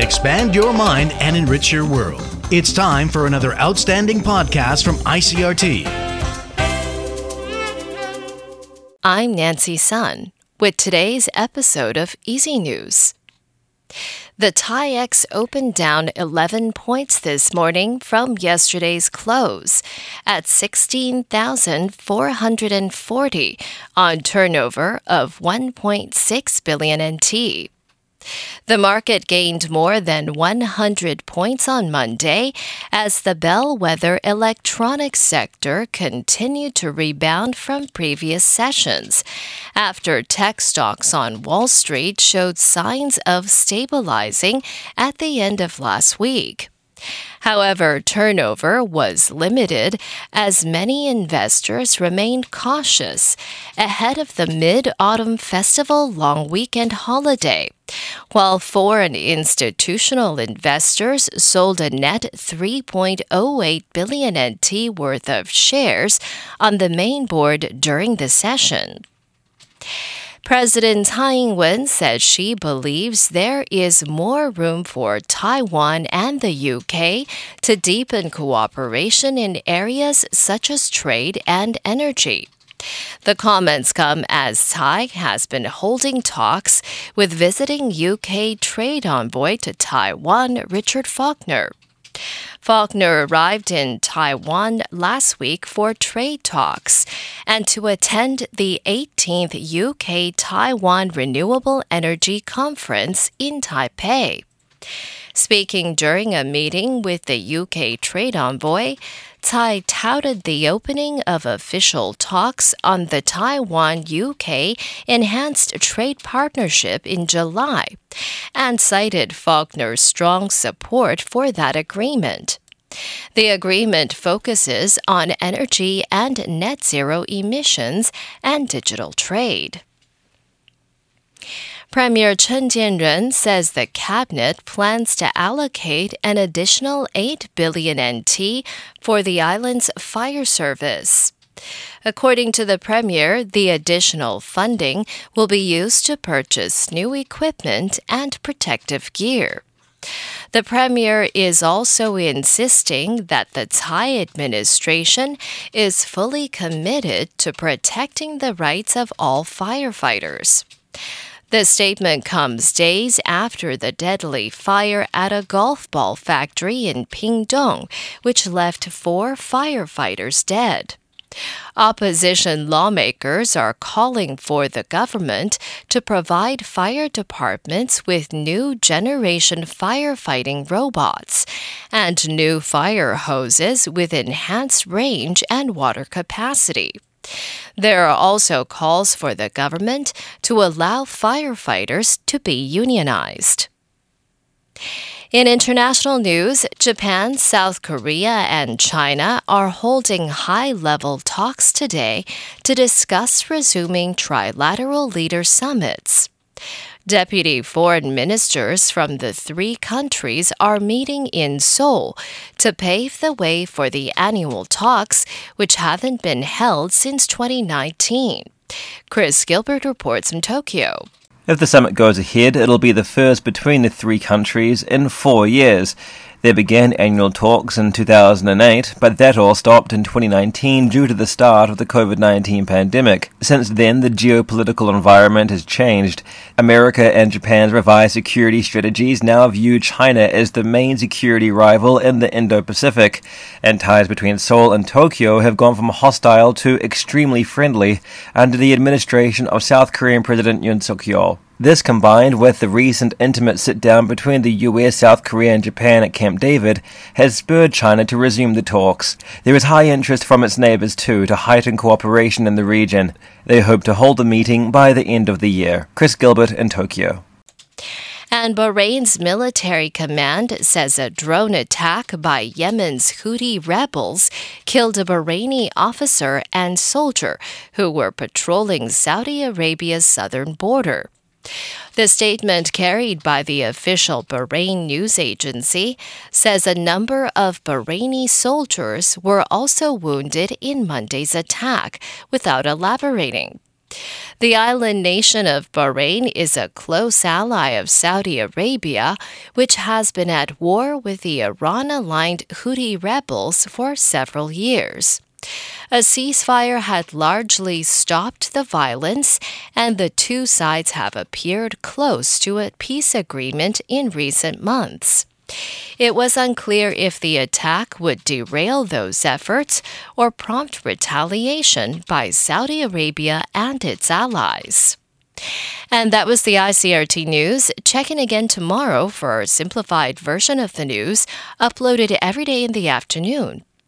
Expand your mind and enrich your world. It's time for another outstanding podcast from ICRT. I'm Nancy Sun with today's episode of EZ News. The TAIEX opened down 11 points this morning from yesterday's close at 16,440 on turnover of 1.6 billion NT. The market gained more than 100 points on Monday as the bellwether electronics sector continued to rebound from previous sessions after tech stocks on Wall Street showed signs of stabilizing at the end of last week. However, turnover was limited as many investors remained cautious ahead of the Mid Autumn Festival long weekend holiday, while foreign institutional investors sold a net 3.08 billion NT worth of shares on the main board during the session. President Tsai Ing-wen said she believes there is more room for Taiwan and the UK to deepen cooperation in areas such as trade and energy. The comments come as Tsai has been holding talks with visiting UK trade envoy to Taiwan, Richard Faulkner. Faulkner arrived in Taiwan last week for trade talks and to attend the 18th UK Taiwan Renewable Energy Conference in Taipei. Speaking during a meeting with the UK trade envoy, Tsai touted the opening of official talks on the Taiwan UK Enhanced Trade Partnership in July and cited Faulkner's strong support for that agreement. The agreement focuses on energy and net zero emissions and digital trade. Premier Chen Chien-jen says the cabinet plans to allocate an additional 8 billion NT for the island's fire service. According to the Premier, the additional funding will be used to purchase new equipment and protective gear. The Premier is also insisting that the Tsai administration is fully committed to protecting the rights of all firefighters. The statement comes days after the deadly fire at a golf ball factory in Pingtung, which left four firefighters dead. Opposition lawmakers are calling for the government to provide fire departments with new generation firefighting robots and new fire hoses with enhanced range and water capacity. There are also calls for the government to allow firefighters to be unionized. In international news, Japan, South Korea, and China are holding high level talks today to discuss resuming trilateral leader summits. Deputy foreign ministers from the three countries are meeting in Seoul to pave the way for the annual talks, which haven't been held since 2019. Chris Gilbert reports from Tokyo. If the summit goes ahead, it'll be the first between the three countries in four years. There began annual talks in 2008, but that all stopped in 2019 due to the start of the COVID 19 pandemic. Since then, the geopolitical environment has changed. America and Japan's revised security strategies now view China as the main security rival in the Indo Pacific, and ties between Seoul and Tokyo have gone from hostile to extremely friendly under the administration of South Korean President Yoon Suk Yeol. This combined with the recent intimate sit down between the US, South Korea, and Japan at Camp David has spurred China to resume the talks. There is high interest from its neighbors too to heighten cooperation in the region. They hope to hold the meeting by the end of the year. Chris Gilbert in Tokyo. And Bahrain's military command says a drone attack by Yemen's Houthi rebels killed a Bahraini officer and soldier who were patrolling Saudi Arabia's southern border. The statement carried by the official Bahrain news agency says a number of Bahraini soldiers were also wounded in Monday's attack, without elaborating. The island nation of Bahrain is a close ally of Saudi Arabia, which has been at war with the Iran aligned Houthi rebels for several years. A ceasefire had largely stopped the violence, and the two sides have appeared close to a peace agreement in recent months. It was unclear if the attack would derail those efforts or prompt retaliation by Saudi Arabia and its allies. And that was the ICRT news. Check in again tomorrow for a simplified version of the news uploaded every day in the afternoon.